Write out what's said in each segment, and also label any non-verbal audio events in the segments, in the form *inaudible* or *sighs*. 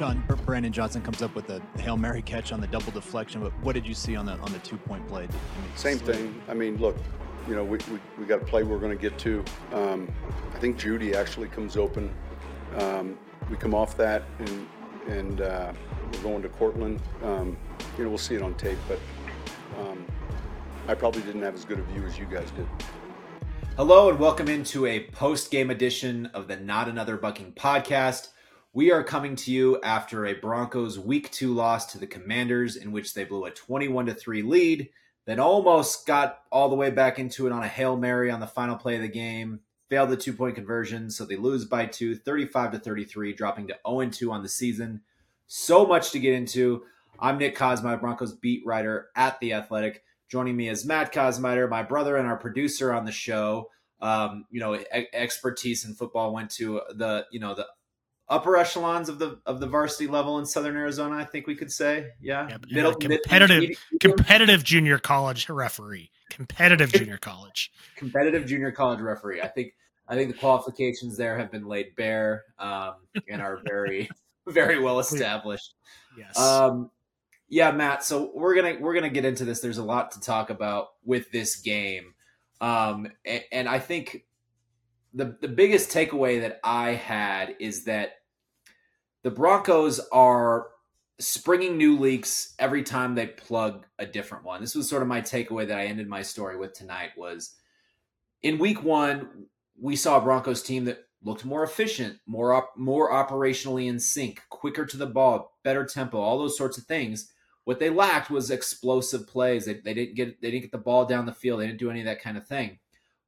Sean Brandon Johnson comes up with a hail mary catch on the double deflection. But what did you see on the on the two point play? I mean, Same thing. I mean, look, you know, we, we, we got a play we're going to get to. Um, I think Jeudy actually comes open. Um, we come off that and and uh, we're going to Courtland. Um, you know, we'll see it on tape, but um, I probably didn't have as good a view as you guys did. Hello and welcome into a post-game edition of the Not Another Bucking podcast. We are coming to you after a Broncos week 2 loss to the Commanders in which they blew a 21 to 3 lead, then almost got all the way back into it on a Hail Mary on the final play of the game, failed the two-point conversion, so they lose by 2, 35 to 33, dropping to 0 2 on the season. So much to get into. I'm Nick Kosmider, Broncos beat writer at The Athletic. Joining me is Matt Kosmider, my brother and our producer on the show. Um, you know, e- expertise in football went to the, you know, the upper echelons of the of the varsity level in Southern Arizona. I think we could say, yeah, yeah Middle, competitive, mid- competitive junior college referee, competitive junior college, competitive junior college referee. I think I think the qualifications there have been laid bare um, and are very *laughs* very well established. Yes. Um, yeah, Matt. So we're gonna we're gonna get into this. There's a lot to talk about with this game, um, and, and I think the the biggest takeaway that I had is that the Broncos are springing new leaks every time they plug a different one. This was sort of my takeaway that I ended my story with tonight. Was in week one we saw a Broncos team that looked more efficient, more op- more operationally in sync, quicker to the ball, better tempo, all those sorts of things. What they lacked was explosive plays. They, they didn't get they didn't get the ball down the field. They didn't do any of that kind of thing.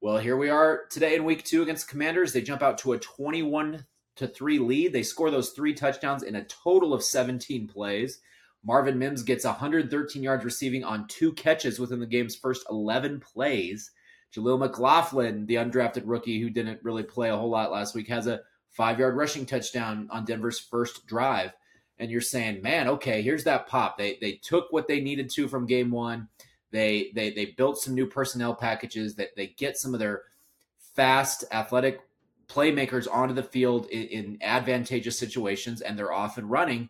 Well, here we are today in week two against Commanders. They jump out to a 21 to 3 lead. They score those three touchdowns in a total of 17 plays. Marvin Mims gets 113 yards receiving on two catches within the game's first 11 plays. Jaleel McLaughlin, the undrafted rookie who didn't really play a whole lot last week, has a five yard rushing touchdown on Denver's first drive and you're saying, man, okay, here's that pop. They they took what they needed to from game one. They they they built some new personnel packages that they get some of their fast, athletic playmakers onto the field in, in advantageous situations, and they're off and running.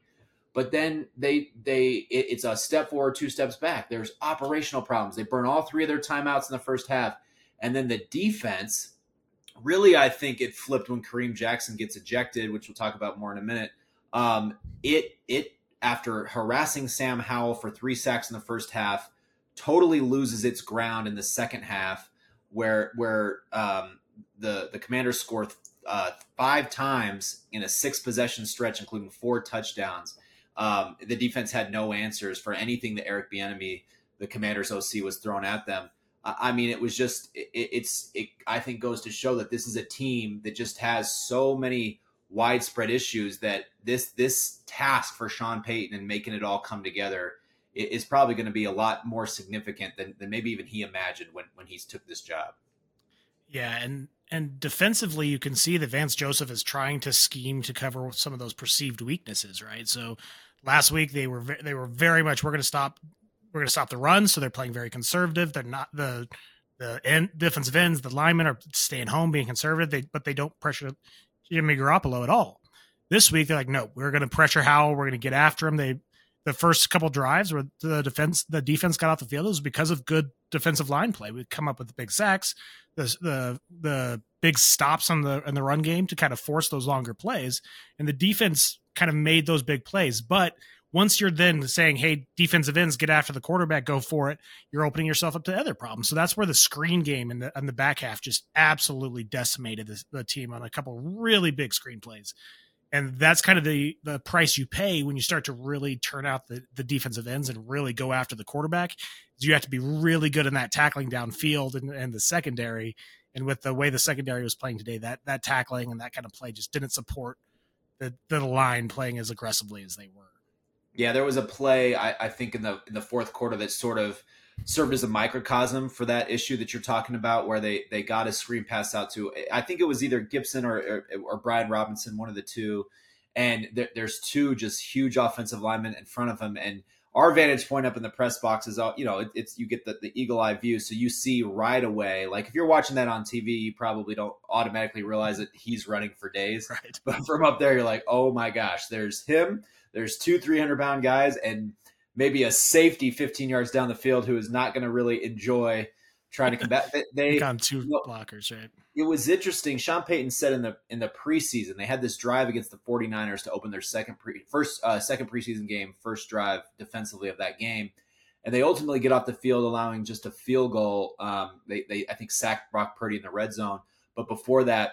But then they they it, it's a step forward, two steps back. There's operational problems. They burn all three of their timeouts in the first half, and then the defense. Really, I think it flipped when Kareem Jackson gets ejected, which we'll talk about more in a minute um, it it after harassing Sam Howell for three sacks in the first half, totally loses its ground in the second half, where where um, the the Commanders score uh, five times in a six possession stretch, including four touchdowns. Um, the defense had no answers for anything that Eric Bieniemy, the Commanders OC, was thrown at them. I mean, it was just it, it's it. I think goes to show that this is a team that just has so many widespread issues that this this task for Sean Payton and making it all come together is probably going to be a lot more significant than, than maybe even he imagined when when he took this job. Yeah, and and defensively, you can see that Vance Joseph is trying to scheme to cover some of those perceived weaknesses, right? So last week they were they were very much we're going to stop we're going to stop the run, so they're playing very conservative. They're not the the end defensive ends, the linemen are staying home, being conservative. They but they don't pressure Jimmy Garoppolo at all. This week they're like, no, we're going to pressure Howell. We're going to get after him. They the first couple drives where the defense the defense got off the field it was because of good defensive line play. We come up with the big sacks, the the the big stops on the in the run game to kind of force those longer plays, and the defense kind of made those big plays. But once you're then saying, "Hey, defensive ends, get after the quarterback, go for it," you're opening yourself up to other problems. So that's where the screen game and the in the back half just absolutely decimated the team on a couple really big screen plays, and that's kind of the the price you pay when you start to really turn out the the defensive ends and really go after the quarterback. Is you have to be really good in that tackling downfield and, and the secondary. And with the way the secondary was playing today, that that tackling and that kind of play just didn't support the the line playing as aggressively as they were. Yeah, there was a play I, I, think in the in the fourth quarter that sort of served as a microcosm for that issue that you're talking about, where they they got a screen pass out to I think it was either Gibson or or, or Brian Robinson, one of the two, and there, there's two just huge offensive linemen in front of him, and our vantage point up in the press box is, uh, you know, it, it's you get the, the eagle eye view, so you see right away. Like if you're watching that on TV, you probably don't automatically realize that he's running for days. Right. But from up there, you're like, oh my gosh, there's him. There's two 300 pound guys, and maybe a safety 15 yards down the field who is not going to really enjoy trying to combat. They *laughs* got two blockers, right? It was interesting. Sean Payton said in the in the preseason they had this drive against the 49ers to open their second pre first uh, second preseason game, first drive defensively of that game, and they ultimately get off the field allowing just a field goal. Um, they they I think sacked Brock Purdy in the red zone, but before that,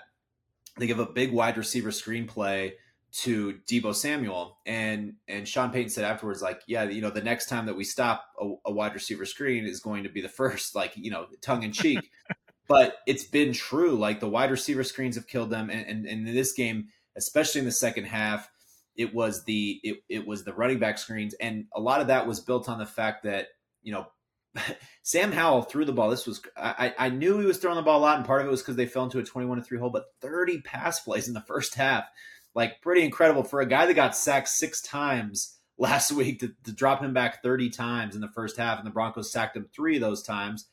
they give a big wide receiver screen play to Deebo Samuel, and and Sean Payton said afterwards, like, yeah, you know, the next time that we stop a, a wide receiver screen is going to be the first, like, you know, tongue in cheek. *laughs* but it's been true. Like the wide receiver screens have killed them, and, and, and in this game, especially in the second half, it was the it, it was the running back screens, and a lot of that was built on the fact that you know *laughs* Sam Howell threw the ball. This was I, I knew he was throwing the ball a lot, and part of it was because they fell into a twenty-one to three hole. But thirty pass plays in the first half like pretty incredible for a guy that got sacked six times *laughs* last week to, to drop him back 30 times in the first half, and the Broncos sacked him three of those times.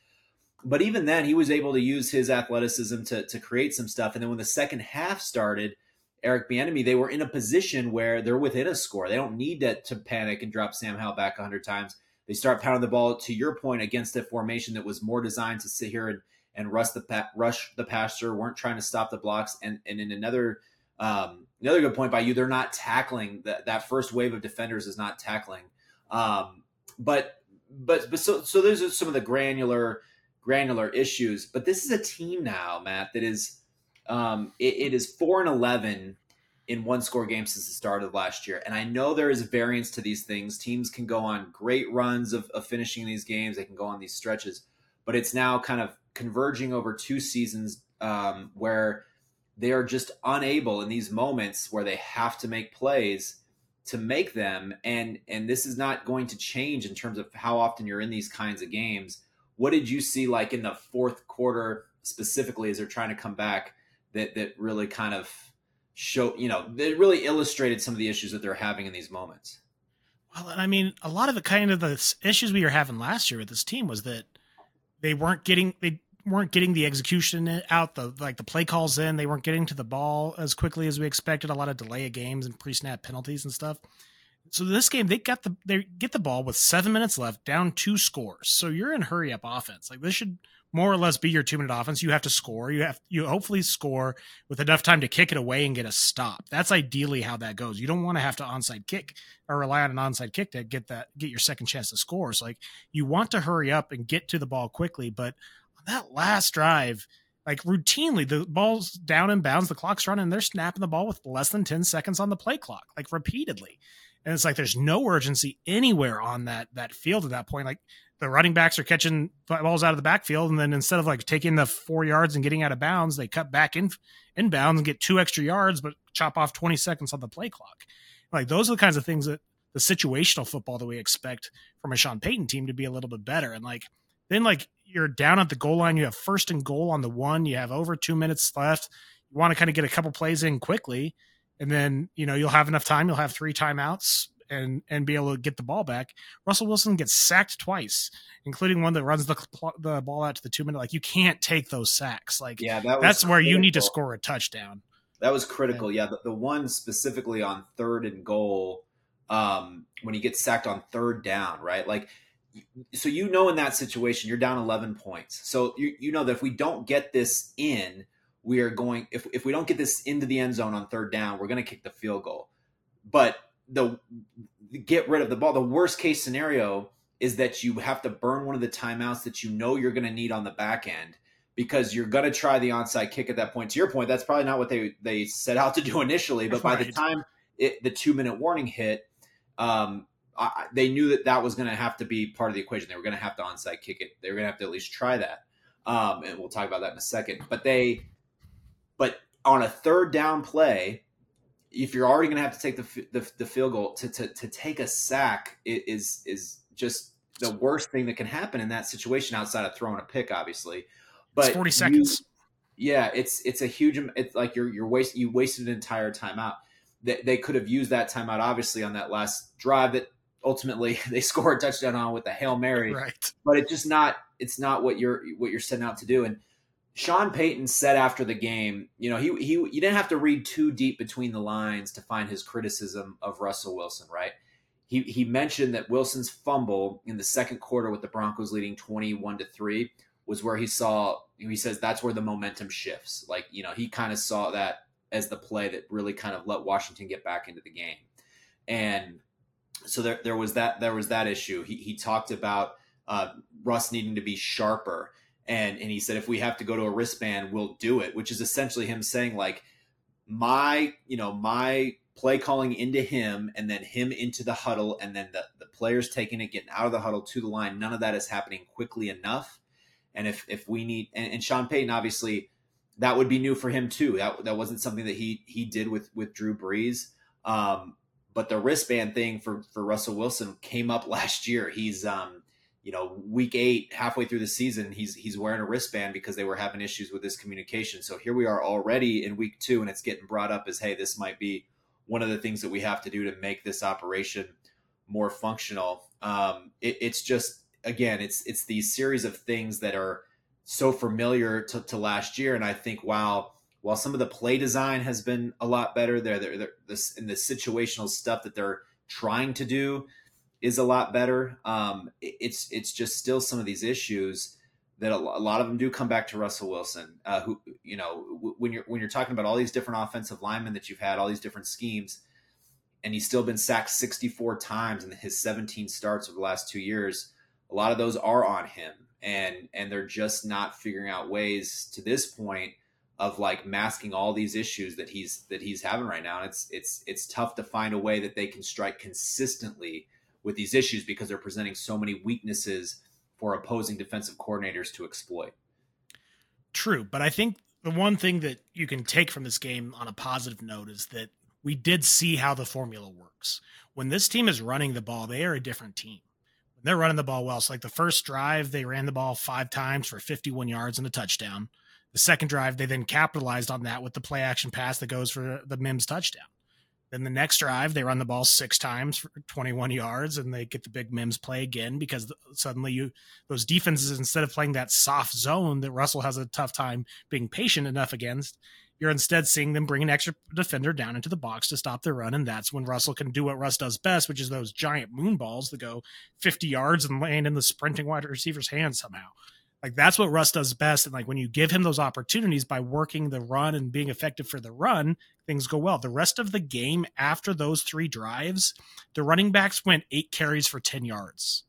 But even then, he was able to use his athleticism to, to create some stuff. And then when the second half started, Eric Bieniemy, they were in a position where they're within a score. They don't need to, to panic and drop Sam Howell back 100 times. They start pounding the ball, to your point, against a formation that was more designed to sit here and, and rush the rush the passer, weren't trying to stop the blocks. And, and in another – um, another good point by you. They're not tackling that. That first wave of defenders is not tackling. Um, but but but so so those are some of the granular granular issues. But this is a team now, Matt, that is um, it, it is four and eleven in one score games since the start of last year. And I know there is variance to these things. Teams can go on great runs of, of finishing these games. They can go on these stretches, but it's now kind of converging over two seasons um, where they are just unable in these moments where they have to make plays to make them. And and this is not going to change in terms of how often you're in these kinds of games. What did you see like in the fourth quarter specifically as they're trying to come back that that really kind of show you know that really illustrated some of the issues that they're having in these moments? Well and i mean a lot of the kind of the issues we were having last year with this team was that they weren't getting they weren't getting the execution out, the like the play calls in. They weren't getting to the ball as quickly as we expected. A lot of delay of games and pre-snap penalties and stuff. So this game, they got the they get the ball with seven minutes left, down two scores. So you're in hurry up offense. Like this should more or less be your two minute offense. You have to score. You have you hopefully score with enough time to kick it away and get a stop. That's ideally how that goes. You don't want to have to onside kick or rely on an onside kick to get that get your second chance to score. So like you want to hurry up and get to the ball quickly, but that last drive, like routinely, the ball's down and bounds, the clock's running, they're snapping the ball with less than 10 seconds on the play clock, like repeatedly. And it's like there's no urgency anywhere on that that field at that point. Like the running backs are catching balls out of the backfield, and then instead of like taking the four yards and getting out of bounds, they cut back in inbounds and get two extra yards, but chop off 20 seconds on the play clock. Like those are the kinds of things that the situational football that we expect from a Sean Payton team to be a little bit better. And like then like you're down at the goal line, you have first and goal on the one, you have over two minutes left. You want to kind of get a couple plays in quickly, and then you know you'll have enough time. You'll have three timeouts and and be able to get the ball back. Russell Wilson gets sacked twice, including one that runs the the ball out to the two minute. Like you can't take those sacks. Like yeah, that that's where you need to score a touchdown. That was critical. Yeah, the, the one specifically on third and goal, um, when he gets sacked on third down, right? Like so you know in that situation you're down 11 points. So you, you know that if we don't get this in we are going if, if we don't get this into the end zone on third down we're going to kick the field goal. But the get rid of the ball the worst case scenario is that you have to burn one of the timeouts that you know you're going to need on the back end because you're going to try the onside kick at that point. To your point that's probably not what they they set out to do initially but by the time it, the two minute warning hit um, I, they knew that that was going to have to be part of the equation. They were going to have to onside kick it. They were going to have to at least try that. Um, and we'll talk about that in a second. But they, but on a third down play, if you're already going to have to take the, the, the field goal to, to, to take a sack is is just the worst thing that can happen in that situation outside of throwing a pick, obviously. But it's forty seconds. You, yeah, it's it's a huge. It's like you're you're waste you wasted an entire timeout. They, they could have used that timeout obviously on that last drive that ultimately *laughs* they score a touchdown on with a hail mary. Right. But it's just not it's not what you're what you're setting out to do. And Sean Payton said after the game, you know, he he you didn't have to read too deep between the lines to find his criticism of Russell Wilson, right? He he mentioned that Wilson's fumble in the second quarter with the Broncos leading 21 to 3 was where he saw he says that's where the momentum shifts. Like, you know, he kind of saw that as the play that really kind of let Washington get back into the game. And so there, there was that there was that issue. He, he talked about uh, Russ needing to be sharper. And and he said if we have to go to a wristband we'll do it which is essentially him saying like my you know my play calling into him and then him into the huddle and then the, the players taking it getting out of the huddle to the line. None of that is happening quickly enough. And if if we need and, and sean payton obviously that would be new for him too. That, that wasn't something that he he did with with drew brees. Um, but the wristband thing for for russell wilson came up *laughs* last year he's um you know, week eight, halfway through the season, he's he's wearing a wristband because they were having issues with his communication. So here we are already in week two, and it's getting brought up as, hey, this might be one of the things that we have to do to make this operation more functional. Um, it, it's just again, it's it's these series of things that are so familiar to, to last year, and I think wow. While some of the play design has been a lot better, there, there, this in the situational stuff that they're trying to do, is a lot better. Um, it's it's just still some of these issues that a lot of them do come back to Russell Wilson. Uh, who you know when you're when you're talking about all these different offensive linemen that you've had, all these different schemes, and he's still been sacked 64 times in his 17 starts over the last two years. A lot of those are on him, and and they're just not figuring out ways to this point of like masking all these issues that he's that he's having right now. And it's it's it's tough to find a way that they can strike consistently with these issues because they're presenting so many weaknesses for opposing defensive coordinators to exploit. True, but I think the one thing that you can take from this game on a positive note is that we did see how the formula works. When this team is running the ball, they are a different team. When they're running the ball well, so like the first drive, they ran the ball five times for 51 yards and a touchdown. The second drive, they then capitalized on that with the play action pass that goes for the Mims touchdown. Then the next drive, they run the ball six times for 21 yards, and they get the big Mims play again because suddenly you those defenses instead of playing that soft zone that Russell has a tough time being patient enough against, you're instead seeing them bring an extra defender down into the box to stop their run, and that's when Russell can do what Russ does best, which is those giant moon balls that go 50 yards and land in the sprinting wide receiver's hand somehow. Like that's what Russ does best. And like when you give him those opportunities by working the run and being effective for the run, things go well. The rest of the game after those three drives, the running backs went eight carries for 10 yards.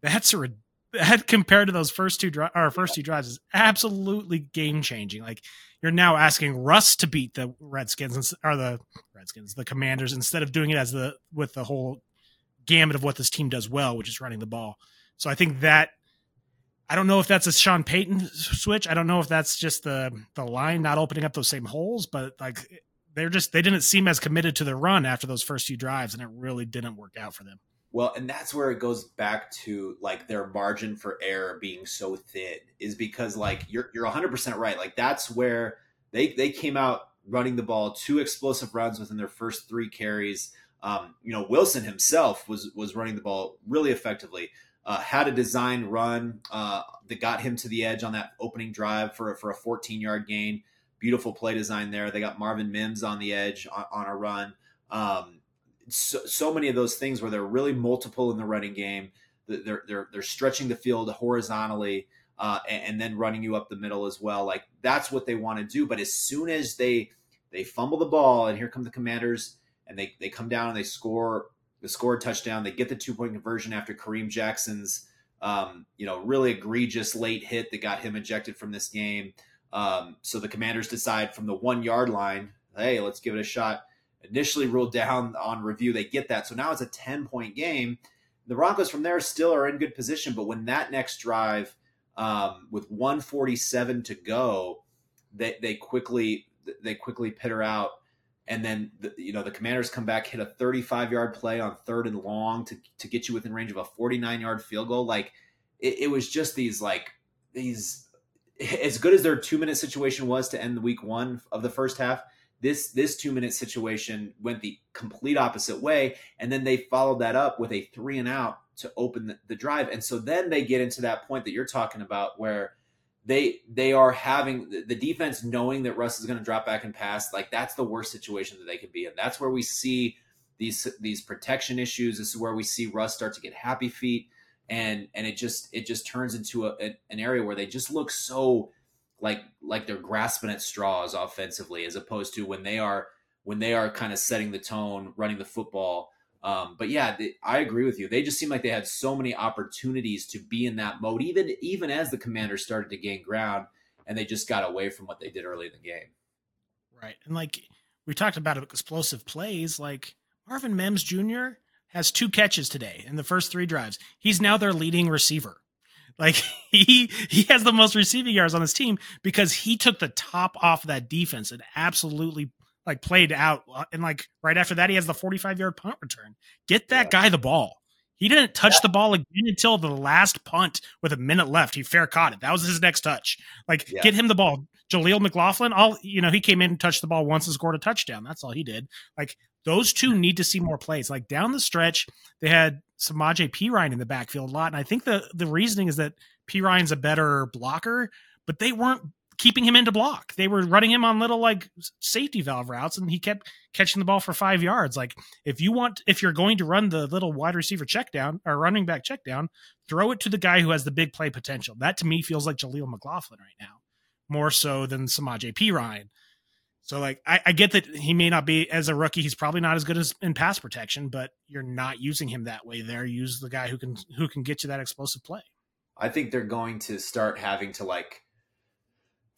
That's a that compared to those first two dri- our first two drives is absolutely game changing. Like you're now asking Russ to beat the Redskins or the Redskins, the Commanders, instead of doing it as the with the whole gamut of what this team does well, which is running the ball. So I think that I don't know if that's a Sean Payton switch. I don't know if that's just the the line not opening up those same holes, but like they're just they didn't seem as committed to the run after those first few drives, and it really didn't work out for them. Well, and that's where it goes back to like their margin for error being so thin is because like you're you're 100% right. Like that's where they they came out running the ball two explosive runs within their first 3 carries. Um, you know, Wilson himself was was running the ball really effectively uh, had a design run uh, that got him to the edge on that opening drive for, for a 14 yard gain. Beautiful play design there. They got Marvin Mims on the edge on, on a run. Um, so, so, many of those things where they're really multiple in the running game. They're, they're, they're stretching the field horizontally uh, and, and then running you up the middle as well. Like that's what they want to do. But as soon as they they fumble the ball and here come the commanders and they, they come down and they score they score a touchdown. They get the two point conversion after Kareem Jackson's, um, you know, really egregious late hit that got him ejected from this game. Um, so the Commanders decide from the one yard line, hey, let's give it a shot. Initially ruled down on review, they get that. So now it's a 10 point game. The Broncos from there still are in good position, but when that next drive um, with 147 to go, they, they quickly they quickly pitter out and then the, you know the commanders come back hit a 35 yard play on third and long to, to get you within range of a 49 yard field goal. Like it, it, was just these like these *laughs* as good as their two minute situation was to end the week one of the first half this this two minute situation went the complete opposite way, and then they followed that up with a three and out to open the, the drive, and so then they get into that point that you're talking about where they they are having the defense knowing that Russ is going to drop back and pass. Like that's the worst situation that they could be in. That's where we see these these protection issues. This is where we see Russ start to get happy feet, and and it just it just turns into a, a, an area where they just look so like like they're grasping at straws offensively, as opposed to when they are when they are kind of setting the tone, running the football. Um, but yeah, they, I agree with you. They just seem like they had so many opportunities to be in that mode, even even as the Commanders started to gain ground, and they just got away from what they did early in the game. Right, and like we talked about explosive plays, like Marvin Mims Jr. has two catches today in the first three drives. He's now their leading receiver. Like *laughs* he he has the most receiving yards on his team because he took the top off that defense and absolutely like played out. Uh, and like right after that, he has the 45 yard punt return. Get that yeah. guy the ball. He didn't touch yeah. the ball again until the last punt with a minute left. He fair caught it. That was his next touch. Like yeah. get him the ball. Jaleel McLaughlin, all you know, he came in and touched the ball once and scored a touchdown. That's all he did. Like those two need to see more plays. Like down the stretch, they had Samaje Perine in the backfield a lot. And I think the the reasoning is that Perine's a better blocker, but they weren't keeping him into block. They were running him on little like safety valve routes, and he kept catching the ball for five yards. Like if you want, if you're going to run the little wide receiver check down or running back check down, throw it to the guy who has the big play potential. That to me feels like Jaleel McLaughlin right now, more so than Samaj P. Ryan. So like I, I, get that he may not be as a rookie, he's probably not as good as in pass protection, but you're not using him that way there. Use the guy who can who can get you that explosive play. I think they're going to start having to like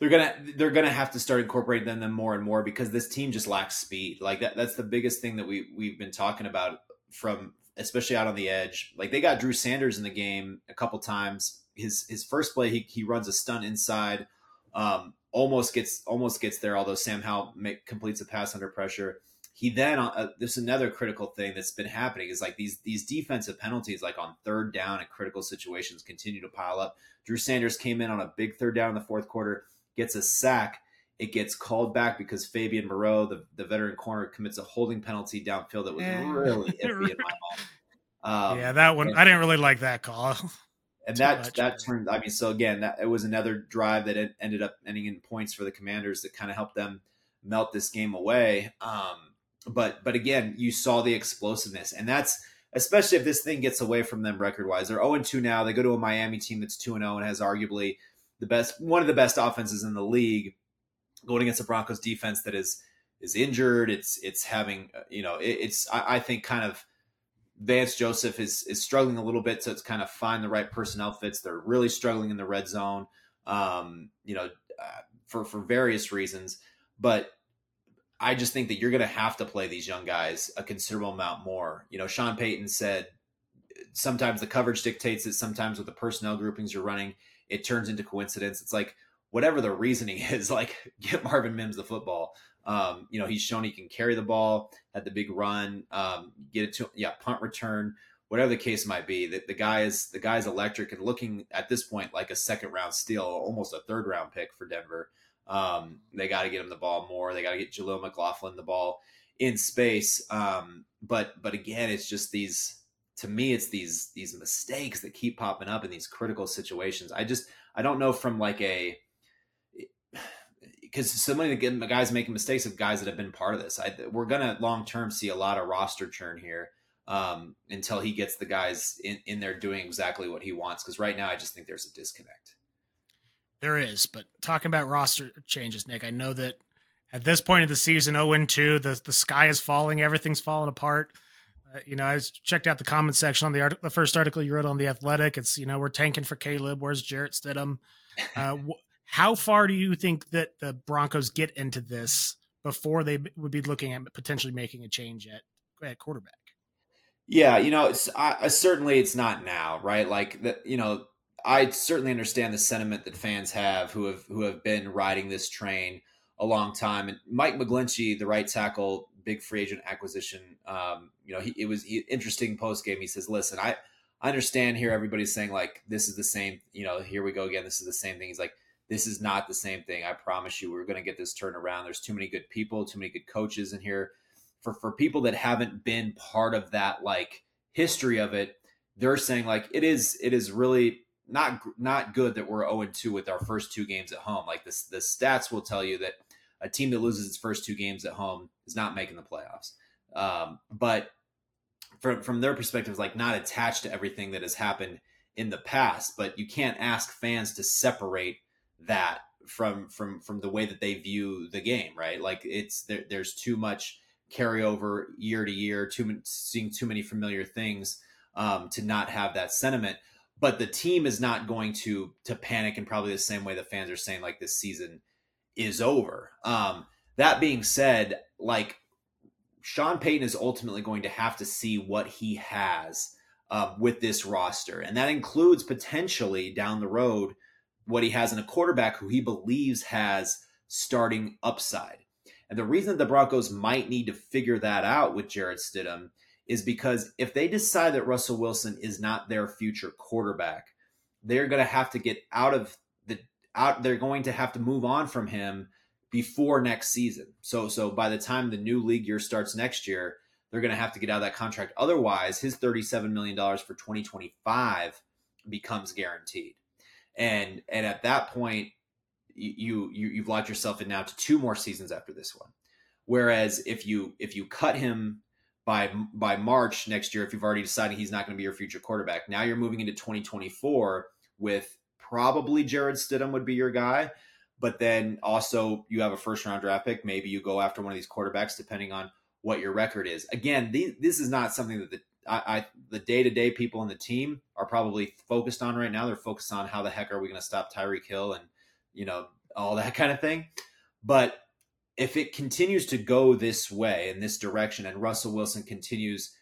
they're gonna they're gonna have to start incorporating them more and more because this team just lacks speed. Like that that's the biggest thing that we we've been talking about from especially out on the edge. Like they got Drew Sanders in the game a couple times. His his first play he he runs a stunt inside, um, almost gets almost gets there. Although Sam Howell make, completes a pass under pressure. He then uh, there's another critical thing that's been happening is like these these defensive penalties like on third down and critical situations continue to pile up. Drew Sanders came in on a big third down in the fourth quarter gets a sack. It gets called back because Fabian Moreau, the, the veteran corner, commits a holding penalty downfield that was eh. really *laughs* iffy in my mind. Um, yeah, that one and, I didn't really like that call. *laughs* And that much. that turned. I mean, so again, that it was another drive that ended up ending in points for the Commanders that kind of helped them melt this game away. Um, but but again, you saw the explosiveness, and that's especially if this thing gets away from them record wise. They're 0 2 now. They go to a Miami team that's two and zero and has arguably the best one of the best offenses in the league going against a Broncos defense that is is injured. It's it's having uh, you know it, it's I, I, think kind of Vance Joseph is is struggling a little bit to kind of find the right personnel fits. They're really struggling in the red zone, um, you know, uh, for for various reasons. But I just think that you're going to have to play these young guys a considerable amount more. You know, Sean Payton said sometimes the coverage dictates it. Sometimes with the personnel groupings you're running, it turns into coincidence. It's like whatever the reasoning *laughs* is, like get Marvin Mims the football. Um, you know, he's shown he can carry the ball, had the big run, um, get it to yeah, punt return, whatever the case might be. That the guy is the guy's electric and looking at this point like a second round steal, almost a third round pick for Denver. Um, they got to get him the ball more. They got to get Jaleel McLaughlin the ball in space. Um, but but again, it's just these to me it's these these mistakes that keep popping up in these critical situations. I just i don't know from like a *sighs* because so many of the guys making mistakes of guys that have been part of this. I, we're gonna long term see a lot of roster churn here um, until he gets the guys in, in there doing exactly what he wants because right now i just think there's a disconnect. There is but talking about roster changes nick i know that at this point of the season 0 2 the, the sky is falling everything's falling apart you know, I checked out the comment section on the art- the first article you wrote on the Athletic. It's you know we're tanking for Caleb. Where's Jarrett Stidham? *laughs* Uh, wh- how far do you think that the Broncos get into this before they would be looking at potentially making a change at at quarterback? Yeah, you know, it's I, certainly it's not now, right? Like the, you know, I certainly understand the sentiment that fans have who have who have been riding this train a long time. And Mike McGlinchey, the right tackle, big free agent acquisition. Um, you know, he, it was he, interesting post game. He says, "Listen, I I understand here. Everybody's saying like this is the same. You know, here we go again. This is the same thing." He's like, this is not the same thing. I promise you, we're going to get this turned around. There's too many good people, too many good coaches in here. For for people that haven't been part of that like history of it, they're saying like it is it is really not not good that we're 0 2 with our first two games at home. Like this, the stats will tell you that a team that loses its first two games at home is not making the playoffs. Um, but from from their perspective, like not attached to everything that has happened in the past. But you can't ask fans to separate that from from from the way that they view the game, right? Like it's there, there's too much carryover year to year, too seeing too many familiar things um, to not have that sentiment. But the team is not going to to panic in probably the same way the fans are saying like this season is over. Um, that being said, like Sean Payton is ultimately going to have to see what he has uh, with this roster, and that includes potentially down the road what he has in a quarterback who he believes has starting upside. And the reason that the Broncos might need to figure that out with Jarrett Stidham is because if they decide that Russell Wilson is not their future quarterback, they're going to have to get out of out they're going to have to move on from him before next season. So so by the time the new league year starts next year, they're going to have to get out of that contract. Otherwise, his $37 million for 2025 becomes guaranteed. And and at that point, you you you've locked yourself in now to two more seasons after this one. Whereas if you if you cut him by by March next year, if you've already decided he's not going to be your future quarterback, now you're moving into 2024 with probably Jarrett Stidham would be your guy, but then also you have a first round draft pick. Maybe you go after one of these quarterbacks depending on what your record is. Again, these, this is not something that the I, I the day to day people in the team are probably focused on right now. They're focused on how the heck are we going to stop Tyreek Hill and you know all that *laughs* kind of thing. But if it continues to go this way in this direction, and Russell Wilson continues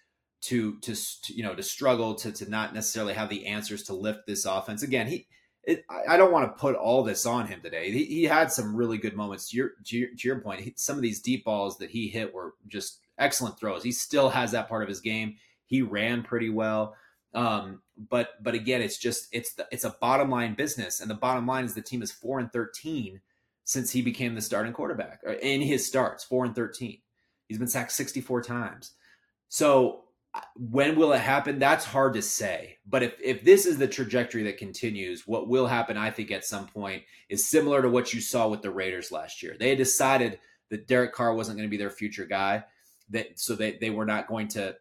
to to, to you know to struggle to to not necessarily have the answers to lift this offense again, he. It, I don't want to put all this on him today. He, he had some really good moments. To your, to your, to your point, he, some of these deep balls that he hit were just excellent throws. He still has that part of his game. He ran pretty well. Um, but but again, it's just it's the, it's a bottom line business, and the bottom line is the team is four and thirteen since he became the starting quarterback in his starts, four and thirteen. He's been sacked sixty four times. So when will it happen? That's hard to say. But if if this is the trajectory that continues, what will happen, I think, at some point is similar to what you saw with the Raiders last year. They had decided that Derek Carr wasn't going to be their future guy. That so they, they were not going to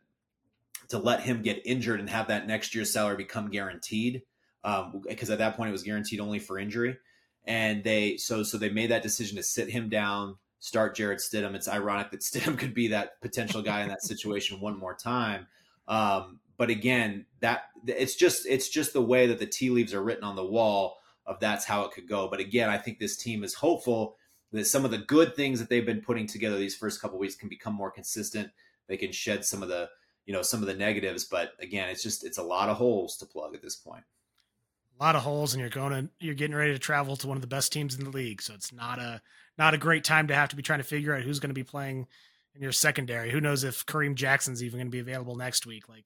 to let him get injured and have that next year's salary become guaranteed because um, at that point it was guaranteed only for injury and they so so they made that decision to sit him down start Jarrett Stidham. It's ironic that *laughs* Stidham could be that potential guy in that situation one more time. Um, but again that it's just it's just the way that the tea leaves are written on the wall of that's how it could go. But again I think this team is hopeful that some of the good things that they've been putting together these first couple weeks can become more consistent. They can shed some of the you know some of the negatives. But again it's just it's a lot of holes to plug at this point a lot of holes and you're going to you're getting ready to travel to one of the best teams in the league so it's not a not a great time to have to be trying to figure out who's going to be playing in your secondary who knows if kareem jackson's even going to be available next week like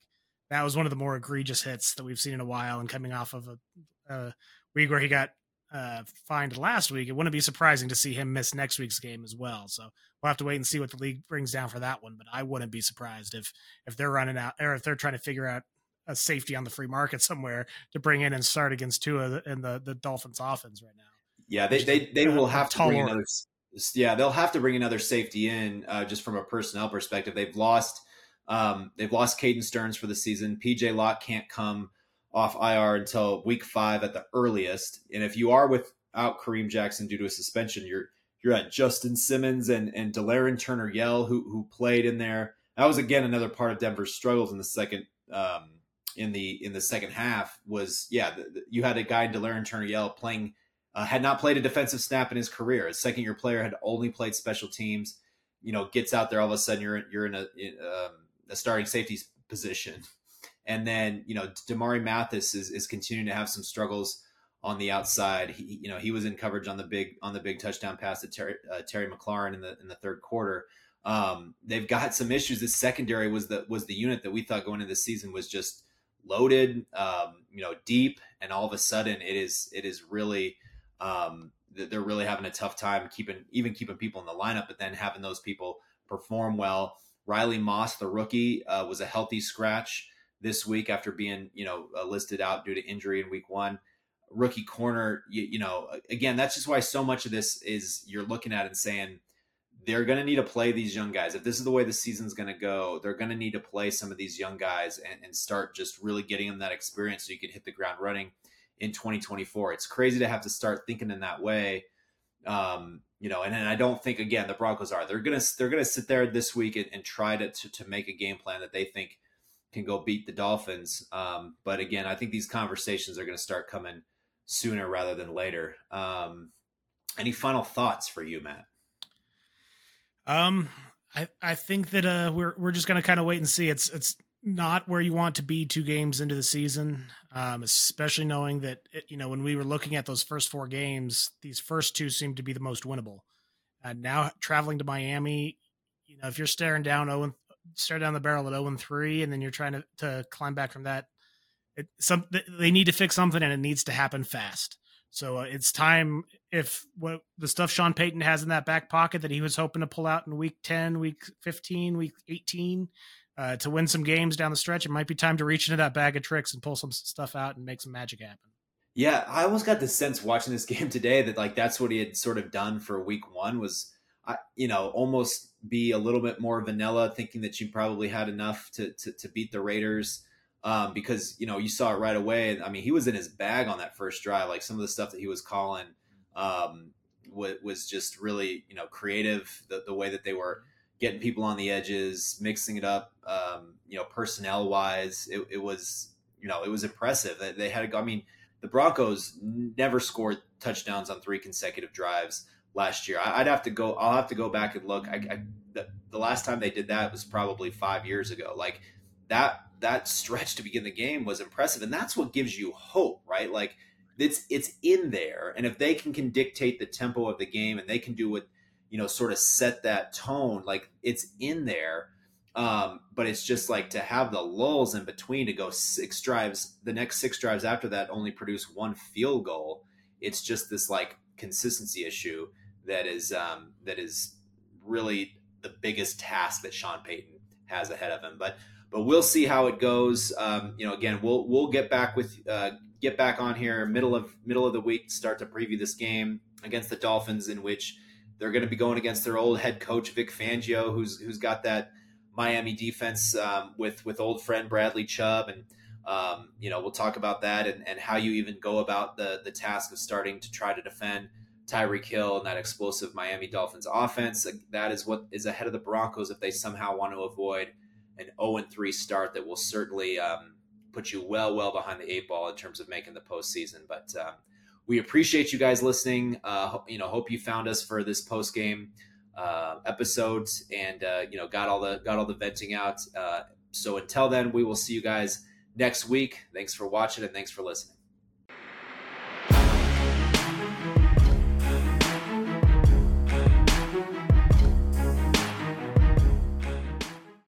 that was one of the more egregious hits that we've seen in a while and coming off of a, a week where he got uh, fined last week, it wouldn't be surprising to see him miss next week's game as well. So we'll have to wait and see what the league brings down for that one. But I wouldn't be surprised if if they're running out or if they're trying to figure out a safety on the free market somewhere to bring in and start against Tua and the the Dolphins offense right now. Yeah, they they, they will have to bring another. Yeah, they'll have to bring another safety in uh, just from a personnel perspective. They've lost um, they've lost Caden Sterns for the season. PJ Locke can't come off IR until week five at the earliest. And if you are without Kareem Jackson due to a suspension, you're you're at Justin Simmons and and Delarrin Turner Yell who who played in there. That was again another part of Denver's struggles in the second um, in the in the second half was yeah the, the, you had a guy Delarrin Turner Yell playing uh, had not played a defensive snap in his career. A second year player had only played special teams. You know, gets out there all of a sudden you're you're in a in, um, a starting safety position *laughs* and then, you know, Damarri Mathis is, is continuing to have some struggles on the outside. He, you know, he was in coverage on the big on the big touchdown pass to Terry, uh, Terry in the in the third quarter. Um, they've got some issues. This secondary was the was the unit that we thought going into the season was just loaded, um, you know, deep, and all of a sudden it is it is really Um, they're really having a tough time keeping even keeping people in the lineup, but then having those people perform well. Riley Moss, the rookie, uh, was a healthy scratch this week after being you know uh, listed out due to injury in week one. Rookie corner, you, you know, again, that's just why so much of this is you're looking at and saying they're going to need to play these young guys. If this is the way the season's going to go, they're going to need to play some of these young guys and, and, start just really getting them that experience so you can hit the ground running in 2024. It's crazy to have to start thinking in that way. Um, you know, and, and I don't think again the Broncos are. They're gonna they're gonna sit there this week and, and try to, to, to make a game plan that they think can go beat the Dolphins. Um, but again, I think these conversations are to start coming sooner rather than later. Um, any final thoughts for you, Matt? Um, I I think that uh we're we're just gonna kind of wait and see. It's it's not where you want to be two games into the season, um, especially knowing that it, you know when we were looking at those first four games, these first two seemed to be the most winnable. And now traveling to Miami, you know, if you're staring down Owen, stare down the barrel at zero and three, and then you're trying to to climb back from that, it, some they need to fix something, and it needs to happen fast. So uh, it's time if what the stuff Sean Payton has in that back pocket that he was hoping to pull out in week 10, week 15, week 18 uh, to win some games down the stretch, it might be time to reach into that bag of tricks and pull some stuff out and make some magic happen. Yeah, I almost got the sense watching this *laughs* game today that like that's what he had sort of done for week 1 was I, you know, almost be a little bit more vanilla thinking that you probably had enough to to, to beat the Raiders um, because you know you saw it right away. I mean, he was in his bag on that first drive. Like some of the stuff that he was calling um, was, was just really you know creative. The, the way that they were getting people on the edges, mixing it up, um, you know, personnel wise, it, it, was you know it was impressive. They, they had. I mean, the Broncos never scored touchdowns on three consecutive drives last year. I, would have to go. I'll have to go back and look. I, I the, the last time they did that was probably five years ago. Like that that stretch to begin the game was impressive, and that's what gives you hope, right? Like it's it's in there, and if they can can dictate the tempo of the game, and they can do what you know, sort of set that tone, like it's in there. Um, but it's just like to have the lulls in between to go six drives, the next six drives after that only produce one field goal. It's just this like consistency issue that is um, that is really the biggest task that Sean Payton has ahead of him. But but we'll see how it goes. Um, you know, again, we'll we'll get back with uh, get back on here middle of middle of the week start to preview this game against the Dolphins, in which they're going to be going against their old head coach Vic Fangio, who's who's got that Miami defense um, with with old friend Bradley Chubb, and um, you know we'll talk about that and, and how you even go about the the task of starting to try to defend Tyreek Hill and that explosive Miami Dolphins offense. That is what is ahead of the Broncos if they somehow want to avoid an 0 3 start that will certainly um, put you well, well behind the eight ball in terms of making the postseason. But um, we appreciate you guys listening. Uh, you know, hope you found us for this post game uh, episode and uh, you know got all the got all the venting out. Uh, so until then, we will see you guys next week. Thanks for watching and thanks for listening.